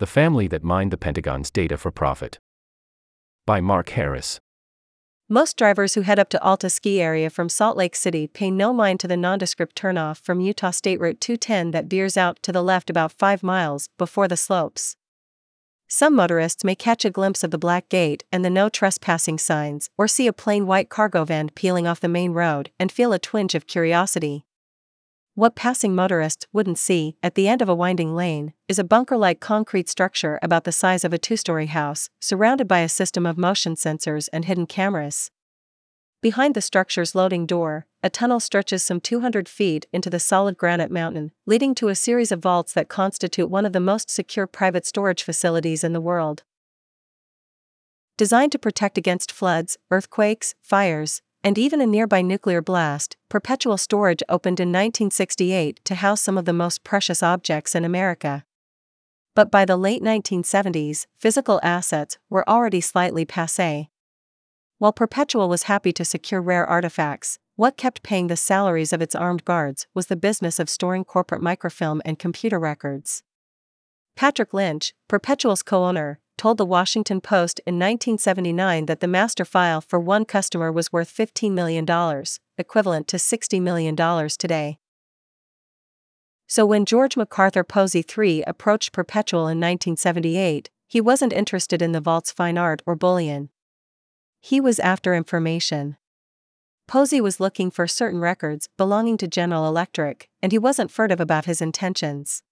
The Family That Mined the Pentagon's Data for Profit. By Mark Harris. Most drivers who head up to Alta ski area from Salt Lake City pay no mind to the nondescript turnoff from Utah State Route 210 that veers out to the left about 5 miles before the slopes. Some motorists may catch a glimpse of the black gate and the no trespassing signs, or see a plain white cargo van peeling off the main road and feel a twinge of curiosity. What passing motorists wouldn't see, at the end of a winding lane, is a bunker like concrete structure about the size of a two story house, surrounded by a system of motion sensors and hidden cameras. Behind the structure's loading door, a tunnel stretches some 200 feet into the solid granite mountain, leading to a series of vaults that constitute one of the most secure private storage facilities in the world. Designed to protect against floods, earthquakes, fires, and even a nearby nuclear blast, perpetual storage opened in 1968 to house some of the most precious objects in America. But by the late 1970s, physical assets were already slightly passe. While Perpetual was happy to secure rare artifacts, what kept paying the salaries of its armed guards was the business of storing corporate microfilm and computer records. Patrick Lynch, Perpetual's co owner, told the Washington Post in 1979 that the master file for one customer was worth $15 million, equivalent to $60 million today. So when George MacArthur Posey III approached Perpetual in 1978, he wasn't interested in the vault's fine art or bullion. He was after information. Posey was looking for certain records belonging to General Electric, and he wasn't furtive about his intentions.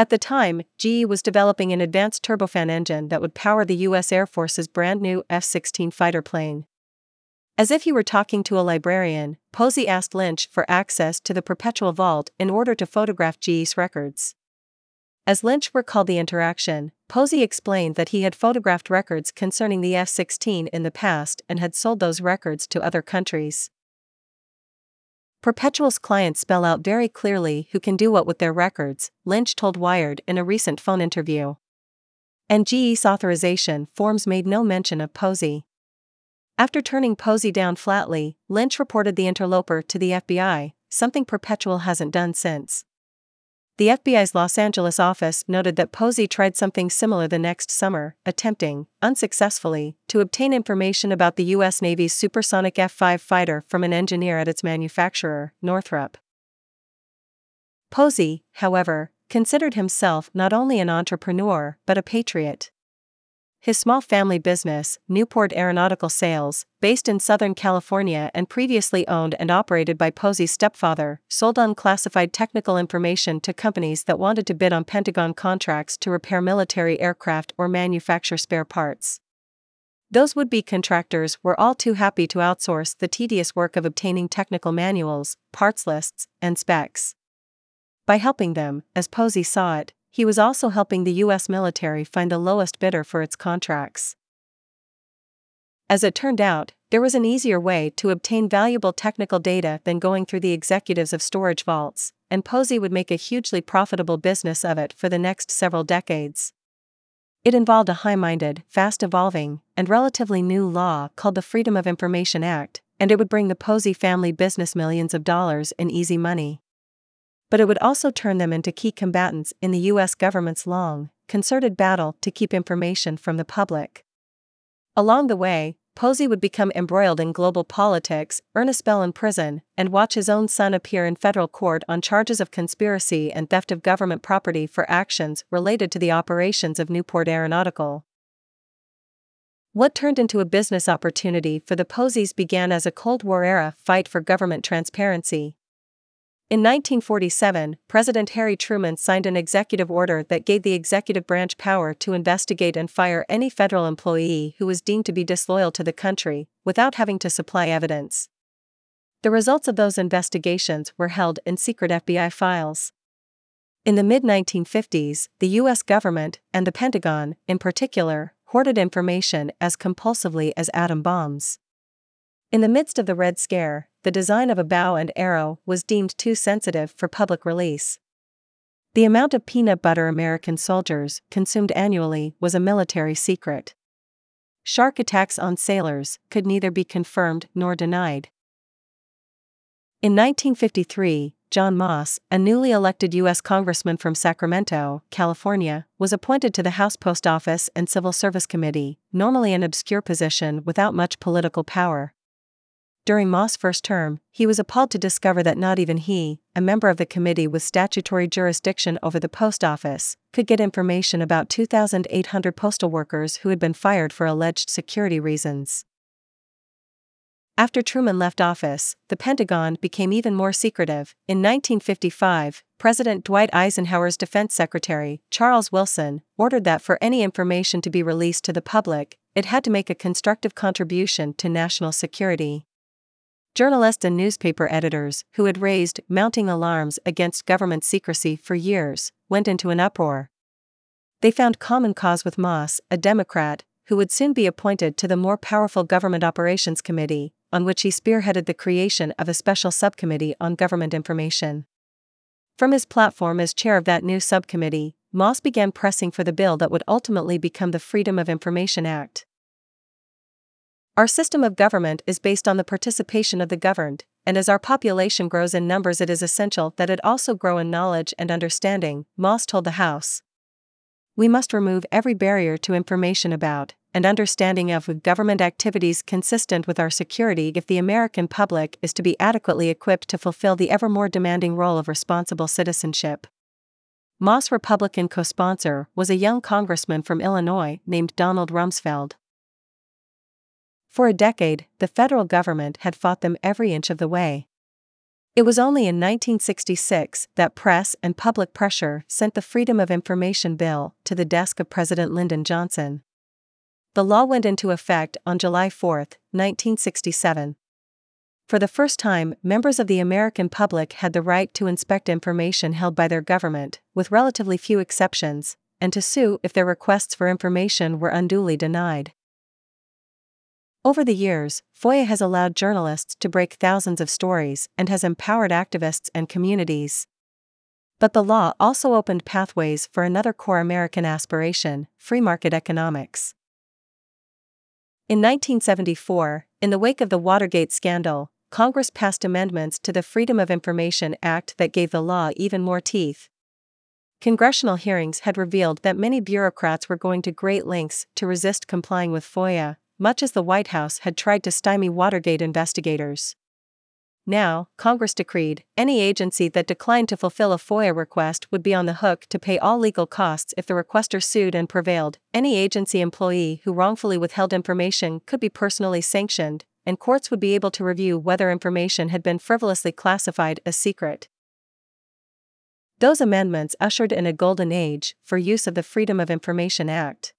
At the time, GE was developing an advanced turbofan engine that would power the U.S. Air Force's brand new F 16 fighter plane. As if he were talking to a librarian, Posey asked Lynch for access to the Perpetual Vault in order to photograph GE's records. As Lynch recalled the interaction, Posey explained that he had photographed records concerning the F 16 in the past and had sold those records to other countries. Perpetual's clients spell out very clearly who can do what with their records, Lynch told Wired in a recent phone interview. And GE's authorization forms made no mention of Posey. After turning Posey down flatly, Lynch reported the interloper to the FBI, something Perpetual hasn't done since. The FBI's Los Angeles office noted that Posey tried something similar the next summer, attempting, unsuccessfully, to obtain information about the U.S. Navy's supersonic F 5 fighter from an engineer at its manufacturer, Northrop. Posey, however, considered himself not only an entrepreneur but a patriot. His small family business, Newport Aeronautical Sales, based in Southern California and previously owned and operated by Posey's stepfather, sold unclassified technical information to companies that wanted to bid on Pentagon contracts to repair military aircraft or manufacture spare parts. Those would be contractors were all too happy to outsource the tedious work of obtaining technical manuals, parts lists, and specs. By helping them, as Posey saw it, he was also helping the U.S. military find the lowest bidder for its contracts. As it turned out, there was an easier way to obtain valuable technical data than going through the executives of storage vaults, and Posey would make a hugely profitable business of it for the next several decades. It involved a high minded, fast evolving, and relatively new law called the Freedom of Information Act, and it would bring the Posey family business millions of dollars in easy money but it would also turn them into key combatants in the US government's long, concerted battle to keep information from the public. Along the way, Posey would become embroiled in global politics, earn a spell in prison, and watch his own son appear in federal court on charges of conspiracy and theft of government property for actions related to the operations of Newport Aeronautical. What turned into a business opportunity for the Poseys began as a Cold War era fight for government transparency. In 1947, President Harry Truman signed an executive order that gave the executive branch power to investigate and fire any federal employee who was deemed to be disloyal to the country, without having to supply evidence. The results of those investigations were held in secret FBI files. In the mid 1950s, the U.S. government, and the Pentagon, in particular, hoarded information as compulsively as atom bombs. In the midst of the Red Scare, the design of a bow and arrow was deemed too sensitive for public release. The amount of peanut butter American soldiers consumed annually was a military secret. Shark attacks on sailors could neither be confirmed nor denied. In 1953, John Moss, a newly elected U.S. Congressman from Sacramento, California, was appointed to the House Post Office and Civil Service Committee, normally an obscure position without much political power. During Moss' first term, he was appalled to discover that not even he, a member of the committee with statutory jurisdiction over the post office, could get information about 2,800 postal workers who had been fired for alleged security reasons. After Truman left office, the Pentagon became even more secretive. In 1955, President Dwight Eisenhower's defense secretary, Charles Wilson, ordered that for any information to be released to the public, it had to make a constructive contribution to national security. Journalists and newspaper editors, who had raised mounting alarms against government secrecy for years, went into an uproar. They found common cause with Moss, a Democrat, who would soon be appointed to the more powerful Government Operations Committee, on which he spearheaded the creation of a special subcommittee on government information. From his platform as chair of that new subcommittee, Moss began pressing for the bill that would ultimately become the Freedom of Information Act. Our system of government is based on the participation of the governed, and as our population grows in numbers, it is essential that it also grow in knowledge and understanding, Moss told the House. We must remove every barrier to information about, and understanding of government activities consistent with our security if the American public is to be adequately equipped to fulfill the ever more demanding role of responsible citizenship. Moss' Republican co sponsor was a young congressman from Illinois named Donald Rumsfeld. For a decade, the federal government had fought them every inch of the way. It was only in 1966 that press and public pressure sent the Freedom of Information Bill to the desk of President Lyndon Johnson. The law went into effect on July 4, 1967. For the first time, members of the American public had the right to inspect information held by their government, with relatively few exceptions, and to sue if their requests for information were unduly denied. Over the years, FOIA has allowed journalists to break thousands of stories and has empowered activists and communities. But the law also opened pathways for another core American aspiration free market economics. In 1974, in the wake of the Watergate scandal, Congress passed amendments to the Freedom of Information Act that gave the law even more teeth. Congressional hearings had revealed that many bureaucrats were going to great lengths to resist complying with FOIA, much as the White House had tried to stymie Watergate investigators. Now, Congress decreed any agency that declined to fulfill a FOIA request would be on the hook to pay all legal costs if the requester sued and prevailed. Any agency employee who wrongfully withheld information could be personally sanctioned, and courts would be able to review whether information had been frivolously classified as secret. Those amendments ushered in a golden age for use of the Freedom of Information Act.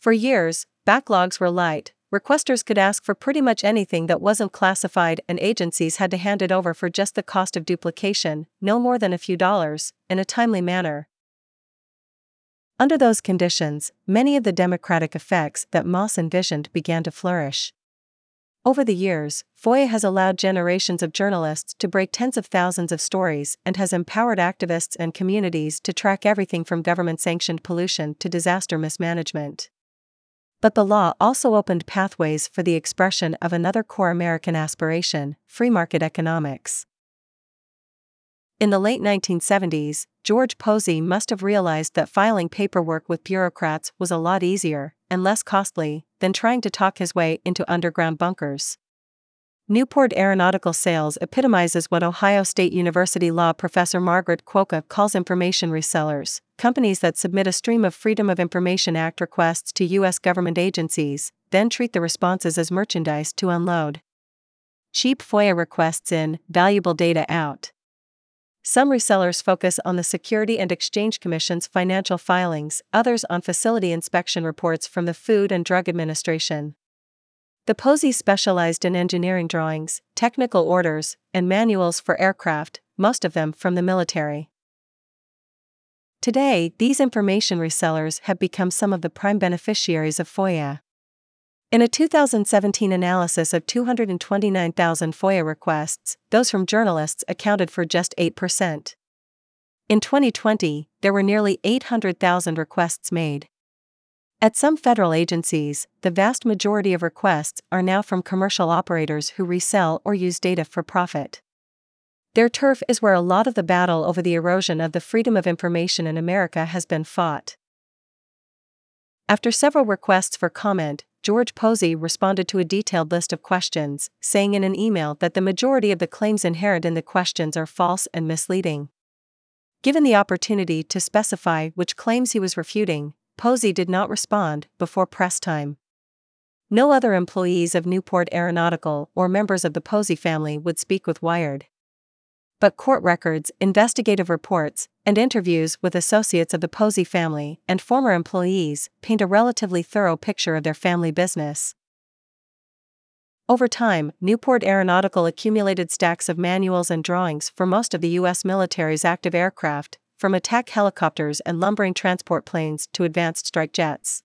For years, backlogs were light, requesters could ask for pretty much anything that wasn't classified, and agencies had to hand it over for just the cost of duplication, no more than a few dollars, in a timely manner. Under those conditions, many of the democratic effects that Moss envisioned began to flourish. Over the years, FOIA has allowed generations of journalists to break tens of thousands of stories and has empowered activists and communities to track everything from government sanctioned pollution to disaster mismanagement. But the law also opened pathways for the expression of another core American aspiration free market economics. In the late 1970s, George Posey must have realized that filing paperwork with bureaucrats was a lot easier and less costly than trying to talk his way into underground bunkers. Newport Aeronautical Sales epitomizes what Ohio State University law professor Margaret Kwoka calls information resellers, companies that submit a stream of Freedom of Information Act requests to U.S. government agencies, then treat the responses as merchandise to unload. Cheap FOIA requests in, valuable data out. Some resellers focus on the Security and Exchange Commission's financial filings, others on facility inspection reports from the Food and Drug Administration. The Posey specialized in engineering drawings, technical orders, and manuals for aircraft, most of them from the military. Today, these information resellers have become some of the prime beneficiaries of FOIA. In a 2017 analysis of 229,000 FOIA requests, those from journalists accounted for just 8%. In 2020, there were nearly 800,000 requests made. At some federal agencies, the vast majority of requests are now from commercial operators who resell or use data for profit. Their turf is where a lot of the battle over the erosion of the freedom of information in America has been fought. After several requests for comment, George Posey responded to a detailed list of questions, saying in an email that the majority of the claims inherent in the questions are false and misleading. Given the opportunity to specify which claims he was refuting, Posey did not respond before press time. No other employees of Newport Aeronautical or members of the Posey family would speak with Wired but court records, investigative reports, and interviews with associates of the Posey family and former employees paint a relatively thorough picture of their family business. Over time, Newport Aeronautical accumulated stacks of manuals and drawings for most of the U.S. military's active aircraft, from attack helicopters and lumbering transport planes to advanced strike jets.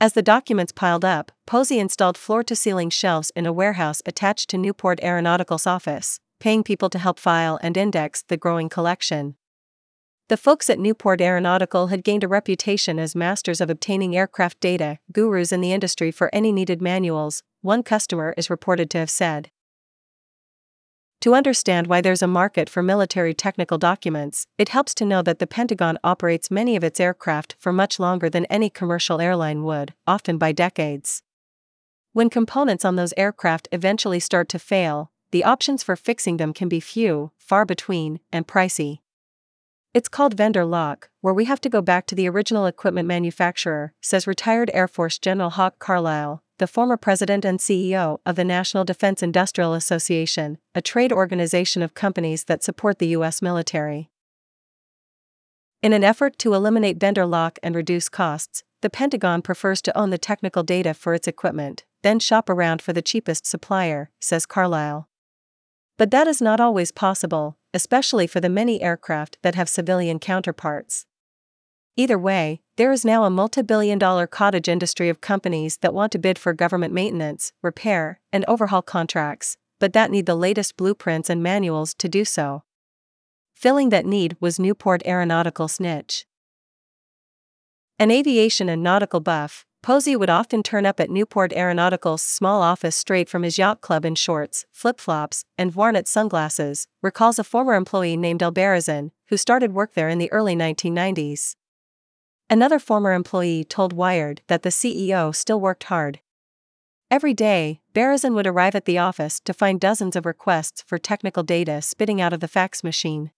As the documents piled up, Posey installed floor to ceiling shelves in a warehouse attached to Newport Aeronautical's office, paying people to help file and index the growing collection. The folks at Newport Aeronautical had gained a reputation as masters of obtaining aircraft data, gurus in the industry for any needed manuals, one customer is reported to have said. To understand why there's a market for military technical documents, it helps to know that the Pentagon operates many of its aircraft for much longer than any commercial airline would, often by decades. When components on those aircraft eventually start to fail, the options for fixing them can be few, far between, and pricey. It's called vendor lock, where we have to go back to the original equipment manufacturer, says retired Air Force General Hawk Carlisle, the former president and CEO of the National Defense Industrial Association, a trade organization of companies that support the U.S. military. In an effort to eliminate vendor lock and reduce costs, the Pentagon prefers to own the technical data for its equipment, then shop around for the cheapest supplier, says Carlisle. But that is not always possible, especially for the many aircraft that have civilian counterparts. Either way, there is now a multi billion dollar cottage industry of companies that want to bid for government maintenance, repair, and overhaul contracts, but that need the latest blueprints and manuals to do so. Filling that need was Newport Aeronautical niche. An aviation and nautical buff, Posey would often turn up at Newport Aeronautical's small office straight from his yacht club in shorts, flip flops, and Vuarnet sunglasses, recalls a former employee named Al Barazin, who started work there in the early 1990s. Another former employee told Wired that the CEO still worked hard. Every day, Barazin would arrive at the office to find dozens of requests for technical data spitting out of the fax machine.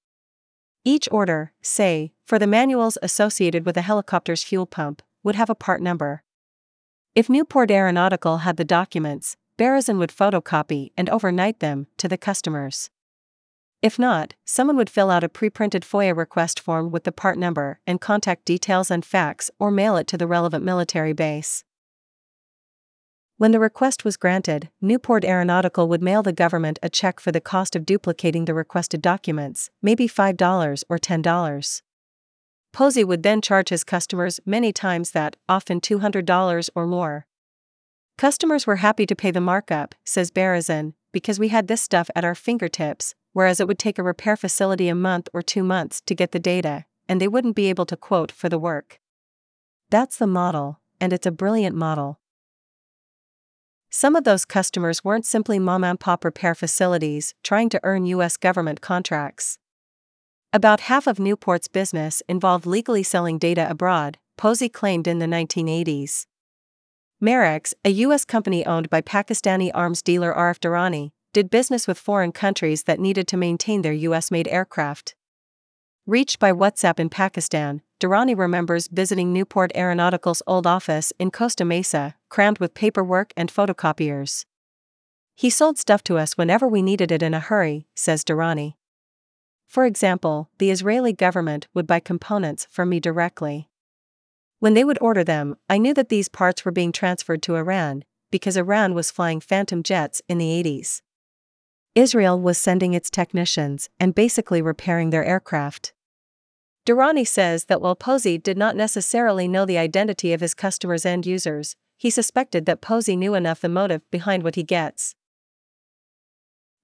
Each order, say, for the manuals associated with a helicopter's fuel pump, would have a part number. If Newport Aeronautical had the documents, Barazin would photocopy and overnight them to the customers. If not, someone would fill out a pre-printed FOIA request form with the part number and contact details and fax or mail it to the relevant military base. When the request was granted, Newport Aeronautical would mail the government a check for the cost of duplicating the requested documents, maybe $5 or $10. Posey would then charge his customers many times that, often $200 or more. Customers were happy to pay the markup, says Barazin, because we had this stuff at our fingertips, whereas it would take a repair facility a month or two months to get the data, and they wouldn't be able to quote for the work. That's the model, and it's a brilliant model. Some of those customers weren't simply mom and pop repair facilities trying to earn U.S. government contracts. About half of Newport's business involved legally selling data abroad, Posey claimed in the 1980s. Merex, a U.S. company owned by Pakistani arms dealer Arif Durrani, did business with foreign countries that needed to maintain their U.S. made aircraft. Reached by WhatsApp in Pakistan, Durrani remembers visiting Newport Aeronautical's old office in Costa Mesa, crammed with paperwork and photocopiers. He sold stuff to us whenever we needed it in a hurry, says Durrani. For example, the Israeli government would buy components from me directly. When they would order them, I knew that these parts were being transferred to Iran, because Iran was flying Phantom jets in the 80s. Israel was sending its technicians and basically repairing their aircraft. Durrani says that while Posey did not necessarily know the identity of his customers' end users, he suspected that Posey knew enough the motive behind what he gets.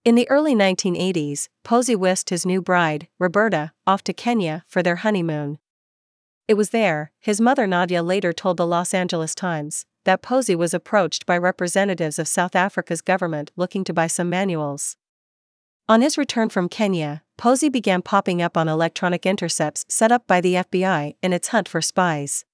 In the early 1980s, Posey whisked his new bride, Roberta, off to Kenya for their honeymoon. It was there, his mother Nadia later told the Los Angeles Times, that Posey was approached by representatives of South Africa's government looking to buy some manuals. On his return from Kenya, Posey began popping up on electronic intercepts set up by the FBI in its hunt for spies.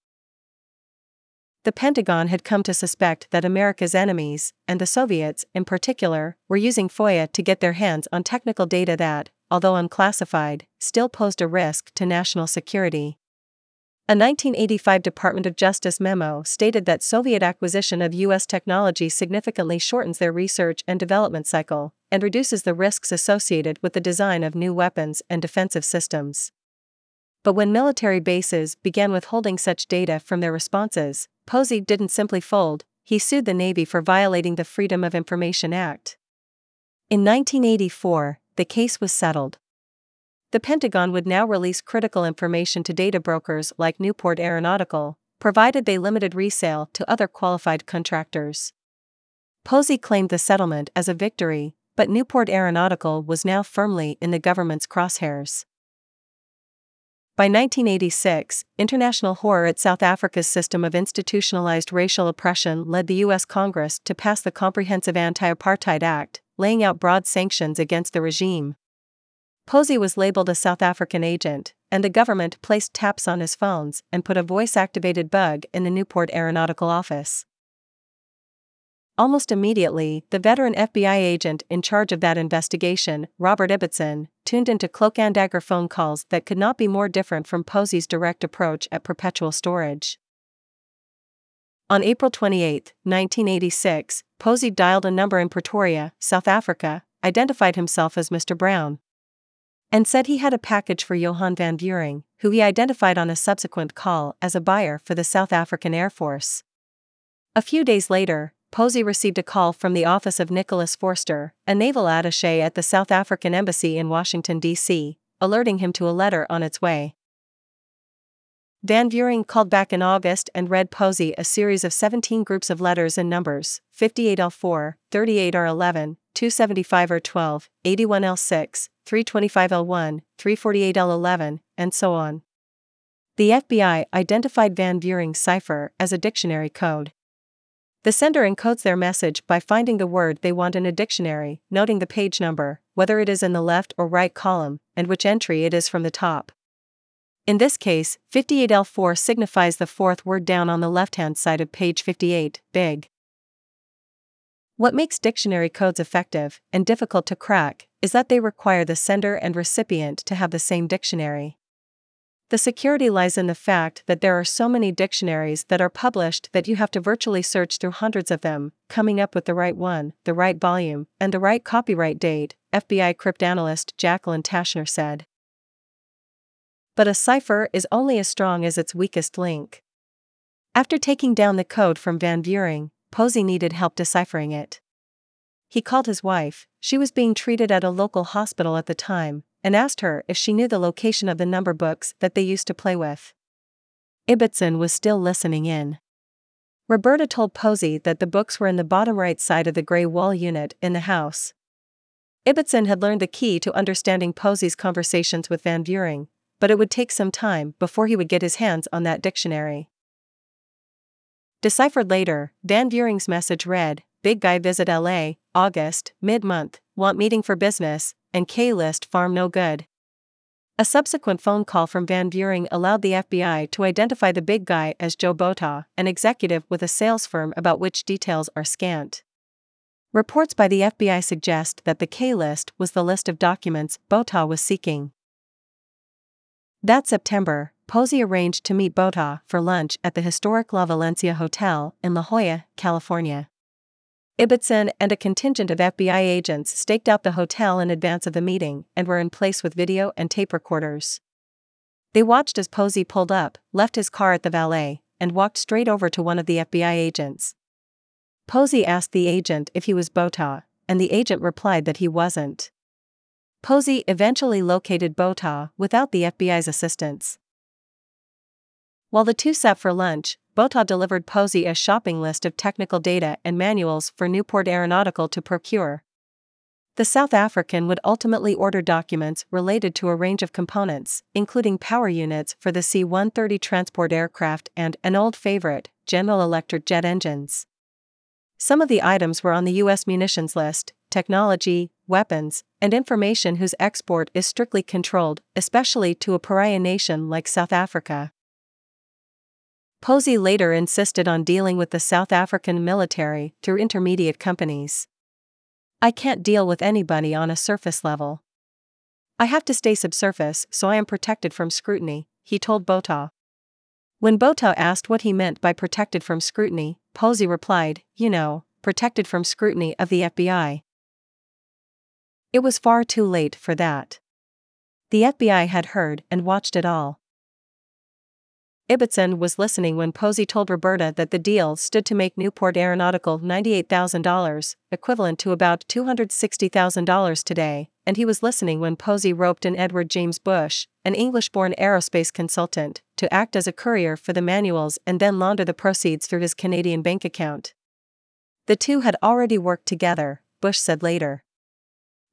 The Pentagon had come to suspect that America's enemies, and the Soviets in particular, were using FOIA to get their hands on technical data that, although unclassified, still posed a risk to national security. A 1985 Department of Justice memo stated that Soviet acquisition of U.S. technology significantly shortens their research and development cycle and reduces the risks associated with the design of new weapons and defensive systems. But when military bases began withholding such data from their responses, Posey didn't simply fold, he sued the Navy for violating the Freedom of Information Act. In 1984, the case was settled the Pentagon would now release critical information to data brokers like Newport Aeronautical, provided they limited resale to other qualified contractors. Posey claimed the settlement as a victory, but Newport Aeronautical was now firmly in the government's crosshairs. By 1986, international horror at South Africa's system of institutionalized racial oppression led the U.S. Congress to pass the Comprehensive Anti Apartheid Act, laying out broad sanctions against the regime. Posey was labeled a South African agent, and the government placed taps on his phones and put a voice activated bug in the Newport Aeronautical Office. Almost immediately, the veteran FBI agent in charge of that investigation, Robert Ibbotson, tuned into cloak and dagger phone calls that could not be more different from Posey's direct approach at perpetual storage. On April 28, 1986, Posey dialed a number in Pretoria, South Africa, identified himself as Mr. Brown, and said he had a package for Johan van Vuuring, who he identified on a subsequent call as a buyer for the South African Air Force. A few days later, Posey received a call from the office of Nicholas Forster, a naval attaché at the South African Embassy in Washington, D.C., alerting him to a letter on its way. Van Vuuring called back in August and read Posey a series of 17 groups of letters and numbers 58L4, 38R11, 275R12, 81L6, 325L1, 348L11, and so on. The FBI identified Van Vuuring's cipher as a dictionary code. The sender encodes their message by finding the word they want in a dictionary, noting the page number, whether it is in the left or right column, and which entry it is from the top. In this case, 58L4 signifies the fourth word down on the left hand side of page 58, big. What makes dictionary codes effective and difficult to crack is that they require the sender and recipient to have the same dictionary. The security lies in the fact that there are so many dictionaries that are published that you have to virtually search through hundreds of them, coming up with the right one, the right volume, and the right copyright date, FBI cryptanalyst Jacqueline Tashner said. But a cipher is only as strong as its weakest link. After taking down the code from Van Vuuring, Posey needed help deciphering it. He called his wife, she was being treated at a local hospital at the time, and asked her if she knew the location of the number books that they used to play with. Ibbotson was still listening in. Roberta told Posey that the books were in the bottom right side of the gray wall unit in the house. Ibbotson had learned the key to understanding Posey's conversations with Van Vuuring, but it would take some time before he would get his hands on that dictionary. Deciphered later, Van Vuuring's message read Big Guy visit LA, August, mid month, want meeting for business, and K list farm no good. A subsequent phone call from Van Vuuring allowed the FBI to identify the big guy as Joe Botha, an executive with a sales firm about which details are scant. Reports by the FBI suggest that the K list was the list of documents Botha was seeking. That September, Posey arranged to meet Botha for lunch at the historic La Valencia Hotel in La Jolla, California. Ibbotson and a contingent of FBI agents staked out the hotel in advance of the meeting and were in place with video and tape recorders. They watched as Posey pulled up, left his car at the valet, and walked straight over to one of the FBI agents. Posey asked the agent if he was Botha, and the agent replied that he wasn't. Posey eventually located Botha without the FBI's assistance. While the two sat for lunch, Botha delivered Posey a shopping list of technical data and manuals for Newport Aeronautical to procure. The South African would ultimately order documents related to a range of components, including power units for the C 130 transport aircraft and, an old favorite, General Electric jet engines. Some of the items were on the U.S. munitions list technology, weapons, and information whose export is strictly controlled, especially to a pariah nation like South Africa. Posey later insisted on dealing with the South African military through intermediate companies. I can't deal with anybody on a surface level. I have to stay subsurface so I am protected from scrutiny, he told Botha. When Botha asked what he meant by protected from scrutiny, Posey replied, You know, protected from scrutiny of the FBI. It was far too late for that. The FBI had heard and watched it all. Ibbotson was listening when Posey told Roberta that the deal stood to make Newport Aeronautical $98,000, equivalent to about $260,000 today, and he was listening when Posey roped in Edward James Bush, an English born aerospace consultant, to act as a courier for the manuals and then launder the proceeds through his Canadian bank account. The two had already worked together, Bush said later.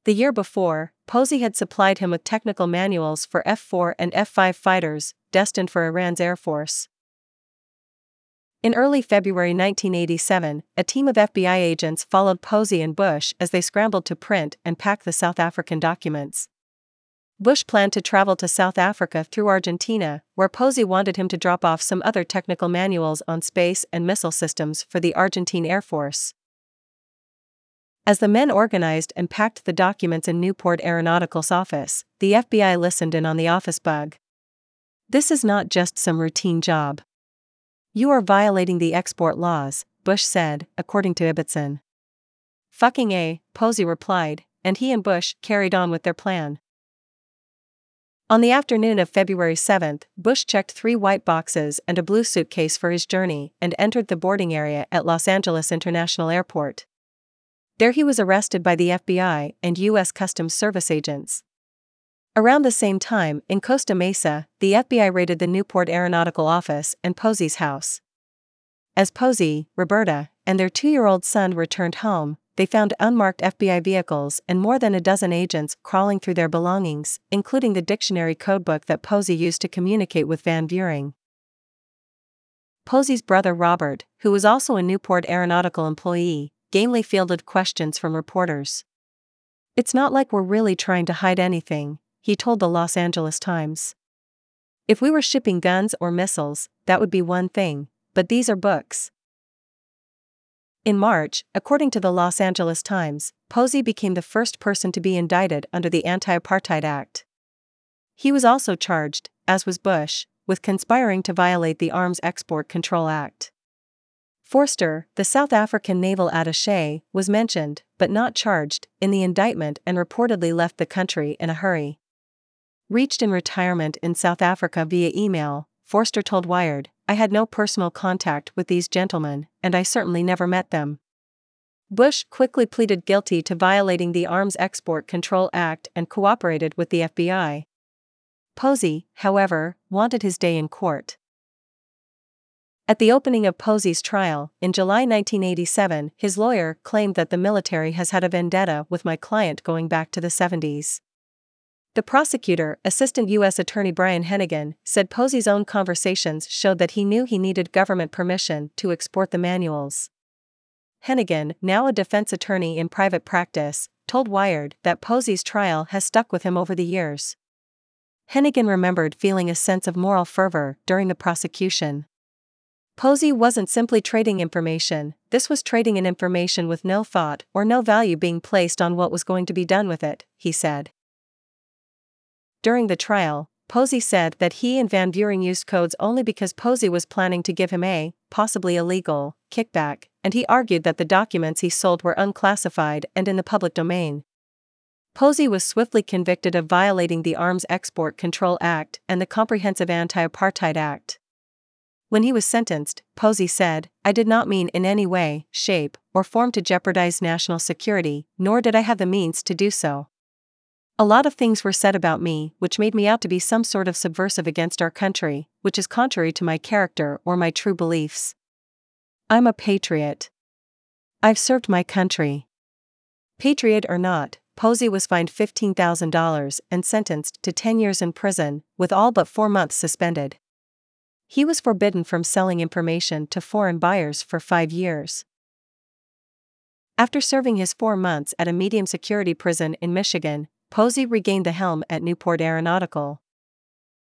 The year before, Posey had supplied him with technical manuals for F 4 and F 5 fighters, destined for Iran's Air Force. In early February 1987, a team of FBI agents followed Posey and Bush as they scrambled to print and pack the South African documents. Bush planned to travel to South Africa through Argentina, where Posey wanted him to drop off some other technical manuals on space and missile systems for the Argentine Air Force. As the men organized and packed the documents in Newport Aeronautical's office, the FBI listened in on the office bug. This is not just some routine job. You are violating the export laws, Bush said, according to Ibbotson. Fucking A, Posey replied, and he and Bush carried on with their plan. On the afternoon of February 7, Bush checked three white boxes and a blue suitcase for his journey and entered the boarding area at Los Angeles International Airport. There he was arrested by the FBI and U.S. Customs Service agents. Around the same time, in Costa Mesa, the FBI raided the Newport Aeronautical Office and Posey's house. As Posey, Roberta, and their two year old son returned home, they found unmarked FBI vehicles and more than a dozen agents crawling through their belongings, including the dictionary codebook that Posey used to communicate with Van Buren. Posey's brother Robert, who was also a Newport Aeronautical employee, gamely fielded questions from reporters. It's not like we're really trying to hide anything, he told the Los Angeles Times. If we were shipping guns or missiles, that would be one thing, but these are books. In March, according to the Los Angeles Times, Posey became the first person to be indicted under the Anti Apartheid Act. He was also charged, as was Bush, with conspiring to violate the Arms Export Control Act. Forster, the South African naval attaché, was mentioned, but not charged, in the indictment and reportedly left the country in a hurry. Reached in retirement in South Africa via email, Forster told Wired, I had no personal contact with these gentlemen, and I certainly never met them. Bush quickly pleaded guilty to violating the Arms Export Control Act and cooperated with the FBI. Posey, however, wanted his day in court. At the opening of Posey's trial, in July 1987, his lawyer claimed that the military has had a vendetta with my client going back to the 70s. The prosecutor, Assistant U.S. Attorney Brian Hennigan, said Posey's own conversations showed that he knew he needed government permission to export the manuals. Hennigan, now a defense attorney in private practice, told Wired that Posey's trial has stuck with him over the years. Hennigan remembered feeling a sense of moral fervor during the prosecution. Posey wasn't simply trading information, this was trading in information with no thought or no value being placed on what was going to be done with it, he said. During the trial, Posey said that he and Van Buren used codes only because Posey was planning to give him a, possibly illegal, kickback, and he argued that the documents he sold were unclassified and in the public domain. Posey was swiftly convicted of violating the Arms Export Control Act and the Comprehensive Anti Apartheid Act. When he was sentenced, Posey said, I did not mean in any way, shape, or form to jeopardize national security, nor did I have the means to do so. A lot of things were said about me which made me out to be some sort of subversive against our country, which is contrary to my character or my true beliefs. I'm a patriot. I've served my country. Patriot or not, Posey was fined $15,000 and sentenced to 10 years in prison, with all but four months suspended. He was forbidden from selling information to foreign buyers for five years. After serving his four months at a medium security prison in Michigan, Posey regained the helm at Newport Aeronautical.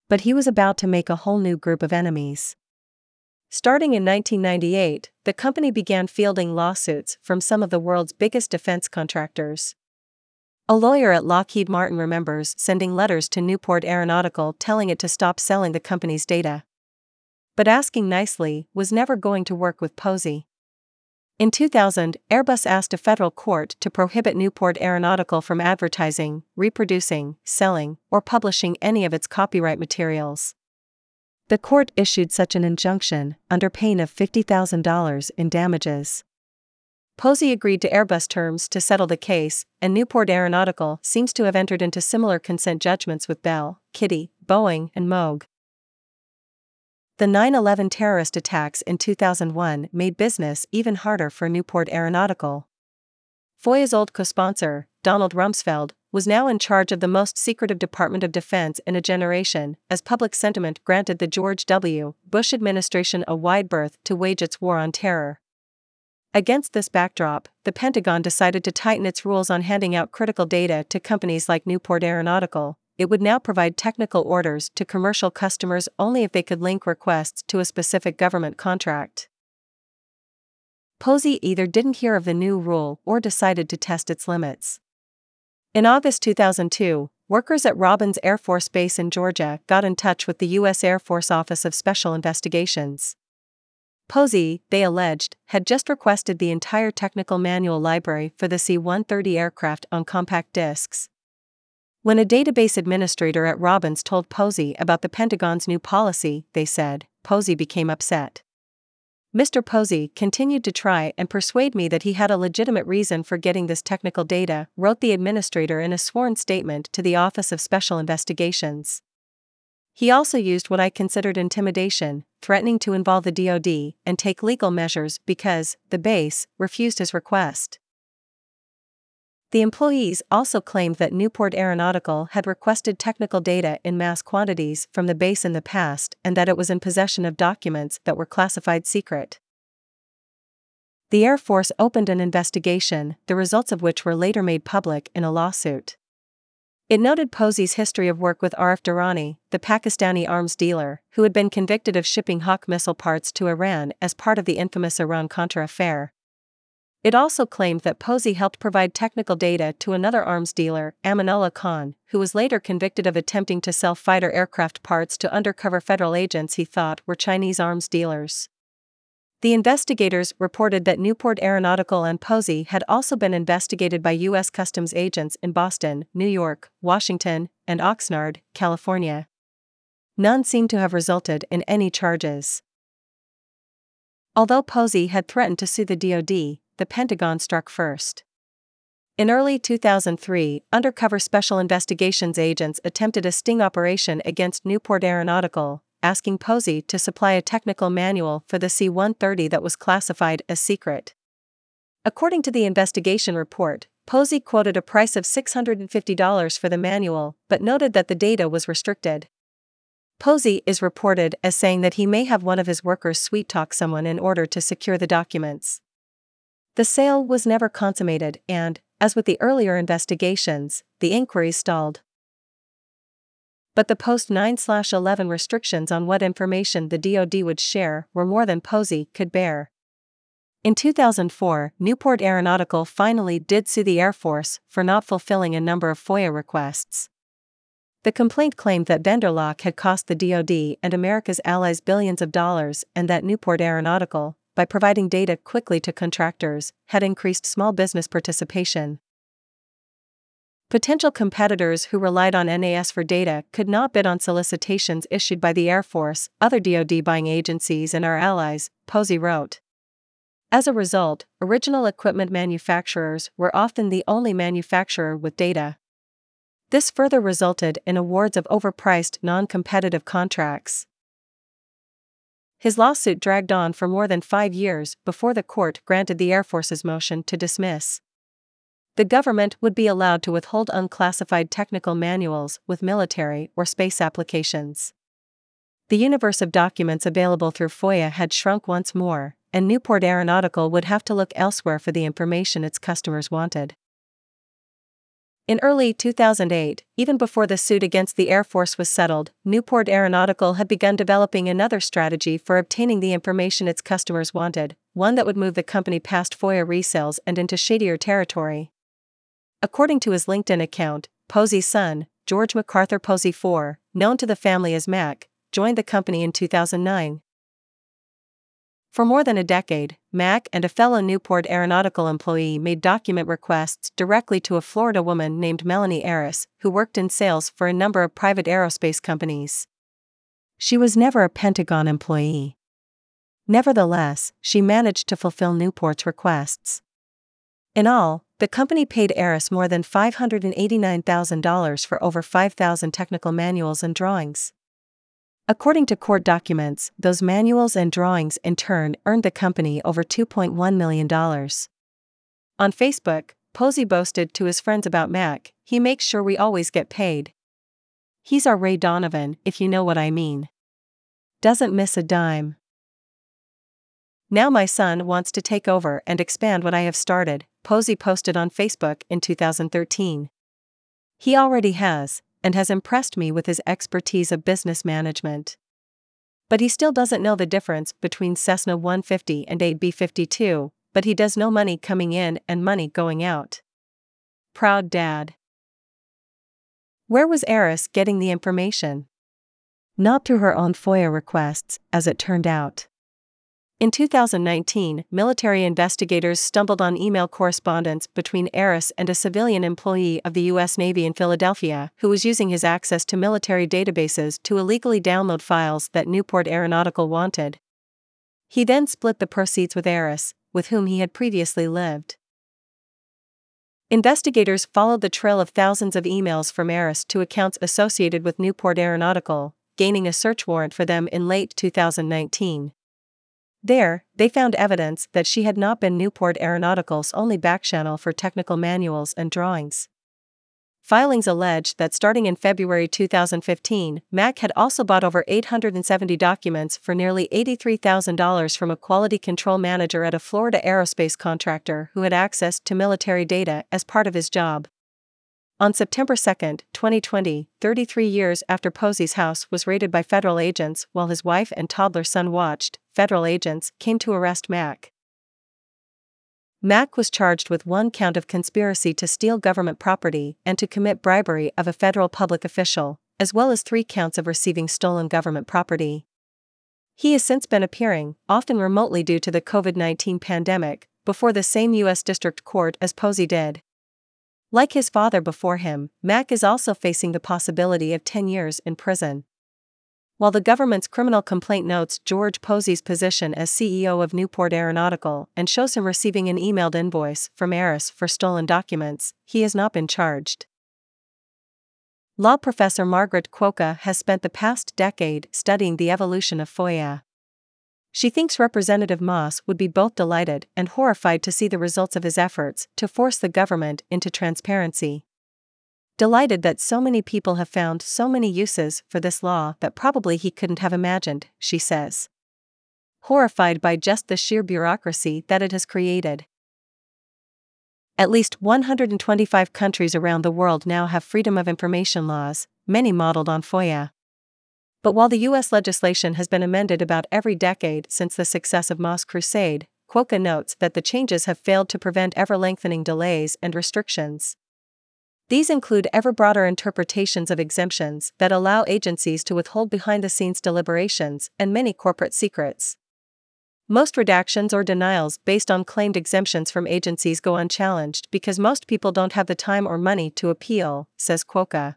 But he was about to make a whole new group of enemies. Starting in 1998, the company began fielding lawsuits from some of the world's biggest defense contractors. A lawyer at Lockheed Martin remembers sending letters to Newport Aeronautical telling it to stop selling the company's data. But asking nicely was never going to work with Posey. In 2000, Airbus asked a federal court to prohibit Newport Aeronautical from advertising, reproducing, selling, or publishing any of its copyright materials. The court issued such an injunction under pain of $50,000 in damages. Posey agreed to Airbus terms to settle the case, and Newport Aeronautical seems to have entered into similar consent judgments with Bell, Kitty, Boeing, and Moog. The 9 11 terrorist attacks in 2001 made business even harder for Newport Aeronautical. FOIA's old co sponsor, Donald Rumsfeld, was now in charge of the most secretive Department of Defense in a generation, as public sentiment granted the George W. Bush administration a wide berth to wage its war on terror. Against this backdrop, the Pentagon decided to tighten its rules on handing out critical data to companies like Newport Aeronautical. It would now provide technical orders to commercial customers only if they could link requests to a specific government contract. Posey either didn't hear of the new rule or decided to test its limits. In August 2002, workers at Robins Air Force Base in Georgia got in touch with the U.S. Air Force Office of Special Investigations. Posey, they alleged, had just requested the entire technical manual library for the C 130 aircraft on compact discs. When a database administrator at Robins told Posey about the Pentagon's new policy, they said, Posey became upset. Mr. Posey continued to try and persuade me that he had a legitimate reason for getting this technical data, wrote the administrator in a sworn statement to the Office of Special Investigations. He also used what I considered intimidation, threatening to involve the DoD and take legal measures because the base refused his request. The employees also claimed that Newport Aeronautical had requested technical data in mass quantities from the base in the past and that it was in possession of documents that were classified secret. The Air Force opened an investigation, the results of which were later made public in a lawsuit. It noted Posey's history of work with Arif Durrani, the Pakistani arms dealer, who had been convicted of shipping Hawk missile parts to Iran as part of the infamous Iran Contra affair. It also claimed that Posey helped provide technical data to another arms dealer, Amanullah Khan, who was later convicted of attempting to sell fighter aircraft parts to undercover federal agents he thought were Chinese arms dealers. The investigators reported that Newport Aeronautical and Posey had also been investigated by U.S. Customs agents in Boston, New York, Washington, and Oxnard, California. None seemed to have resulted in any charges. Although Posey had threatened to sue the DoD, the Pentagon struck first. In early 2003, undercover special investigations agents attempted a sting operation against Newport Aeronautical, asking Posey to supply a technical manual for the C 130 that was classified as secret. According to the investigation report, Posey quoted a price of $650 for the manual, but noted that the data was restricted. Posey is reported as saying that he may have one of his workers sweet talk someone in order to secure the documents. The sale was never consummated, and, as with the earlier investigations, the inquiries stalled but the post 9 11 restrictions on what information the DoD would share were more than Posey could bear. In 2004, Newport Aeronautical finally did sue the Air Force for not fulfilling a number of FOIA requests. The complaint claimed that vendor lock had cost the DoD and America's allies billions of dollars and that Newport Aeronautical, by providing data quickly to contractors, had increased small business participation. Potential competitors who relied on NAS for data could not bid on solicitations issued by the Air Force, other DoD buying agencies, and our allies, Posey wrote. As a result, original equipment manufacturers were often the only manufacturer with data. This further resulted in awards of overpriced non competitive contracts. His lawsuit dragged on for more than five years before the court granted the Air Force's motion to dismiss the government would be allowed to withhold unclassified technical manuals with military or space applications. The universe of documents available through FOIA had shrunk once more, and Newport Aeronautical would have to look elsewhere for the information its customers wanted. In early 2008, even before the suit against the Air Force was settled, Newport Aeronautical had begun developing another strategy for obtaining the information its customers wanted, one that would move the company past FOIA resales and into shadier territory. According to his LinkedIn account, Posey's son, George MacArthur Posey IV, known to the family as Mac, joined the company in 2009. For more than a decade, Mac and a fellow Newport aeronautical employee made document requests directly to a Florida woman named Melanie Aris, who worked in sales for a number of private aerospace companies. She was never a Pentagon employee. Nevertheless, she managed to fulfill Newport's requests. In all, the company paid Aris more than $589,000 for over 5,000 technical manuals and drawings. According to court documents, those manuals and drawings in turn earned the company over $2.1 million. On Facebook, Posey boasted to his friends about Mac, he makes sure we always get paid. He's our Ray Donovan, if you know what I mean. Doesn't miss a dime. Now my son wants to take over and expand what I have started, Posey posted on Facebook in 2013. He already has, and has impressed me with his expertise of business management. But he still doesn't know the difference between Cessna 150 and a B 52, but he does know money coming in and money going out. Proud dad. Where was Aris getting the information? Not through her own FOIA requests, as it turned out. In 2019, military investigators stumbled on email correspondence between Aris and a civilian employee of the U.S. Navy in Philadelphia who was using his access to military databases to illegally download files that Newport Aeronautical wanted. He then split the proceeds with Aris, with whom he had previously lived. Investigators followed the trail of thousands of emails from Aris to accounts associated with Newport Aeronautical, gaining a search warrant for them in late 2019. There, they found evidence that she had not been Newport Aeronautical's only backchannel for technical manuals and drawings. Filings allege that starting in February 2015, Mac had also bought over 870 documents for nearly $83,000 from a quality control manager at a Florida aerospace contractor who had access to military data as part of his job. On September 2, 2020, 33 years after Posey's house was raided by federal agents while his wife and toddler son watched, federal agents came to arrest Mac. Mac was charged with one count of conspiracy to steal government property and to commit bribery of a federal public official, as well as three counts of receiving stolen government property. He has since been appearing, often remotely due to the COVID 19 pandemic, before the same U.S. District Court as Posey did. Like his father before him, Mac is also facing the possibility of 10 years in prison. While the government's criminal complaint notes George Posey's position as CEO of Newport Aeronautical and shows him receiving an emailed invoice from Aris for stolen documents, he has not been charged. Law professor Margaret Kwoka has spent the past decade studying the evolution of FOIA. She thinks Representative Moss would be both delighted and horrified to see the results of his efforts to force the government into transparency. Delighted that so many people have found so many uses for this law that probably he couldn't have imagined, she says. Horrified by just the sheer bureaucracy that it has created. At least 125 countries around the world now have freedom of information laws, many modeled on FOIA. But while the U.S. legislation has been amended about every decade since the success of Moss Crusade, Kwoka notes that the changes have failed to prevent ever lengthening delays and restrictions. These include ever broader interpretations of exemptions that allow agencies to withhold behind the scenes deliberations and many corporate secrets. Most redactions or denials based on claimed exemptions from agencies go unchallenged because most people don't have the time or money to appeal, says Kwoka.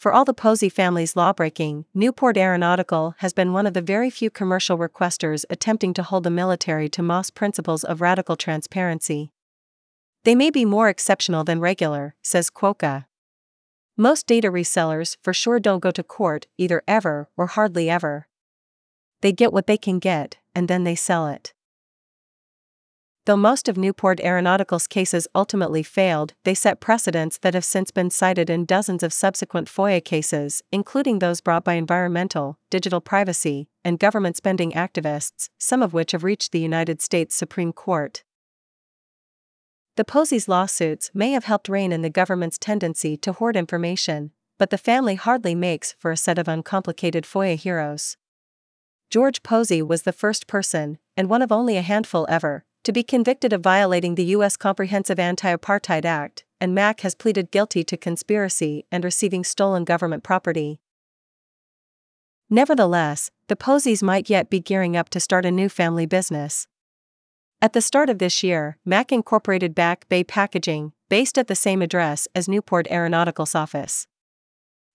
For all the Posey family's lawbreaking, Newport Aeronautical has been one of the very few commercial requesters attempting to hold the military to Moss principles of radical transparency. They may be more exceptional than regular, says Kwoka. Most data resellers for sure don't go to court either ever or hardly ever. They get what they can get, and then they sell it. Though most of Newport Aeronautical's cases ultimately failed, they set precedents that have since been cited in dozens of subsequent FOIA cases, including those brought by environmental, digital privacy, and government spending activists, some of which have reached the United States Supreme Court. The Posey's lawsuits may have helped rein in the government's tendency to hoard information, but the family hardly makes for a set of uncomplicated FOIA heroes. George Posey was the first person, and one of only a handful ever, to be convicted of violating the U.S. Comprehensive Anti Apartheid Act, and Mac has pleaded guilty to conspiracy and receiving stolen government property. Nevertheless, the Poseys might yet be gearing up to start a new family business. At the start of this year, Mac incorporated Back Bay Packaging, based at the same address as Newport Aeronautical's office.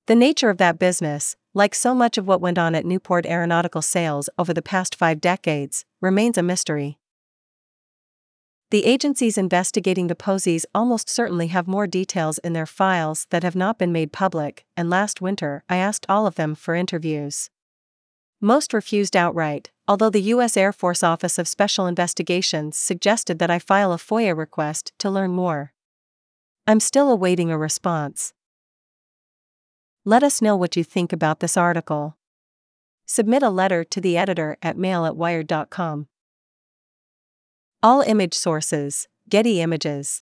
The nature of that business, like so much of what went on at Newport Aeronautical sales over the past five decades, remains a mystery. The agencies investigating the Poseys almost certainly have more details in their files that have not been made public, and last winter I asked all of them for interviews. Most refused outright, although the U.S. Air Force Office of Special Investigations suggested that I file a FOIA request to learn more. I'm still awaiting a response. Let us know what you think about this article. Submit a letter to the editor at mail at wired.com. All image sources Getty Images.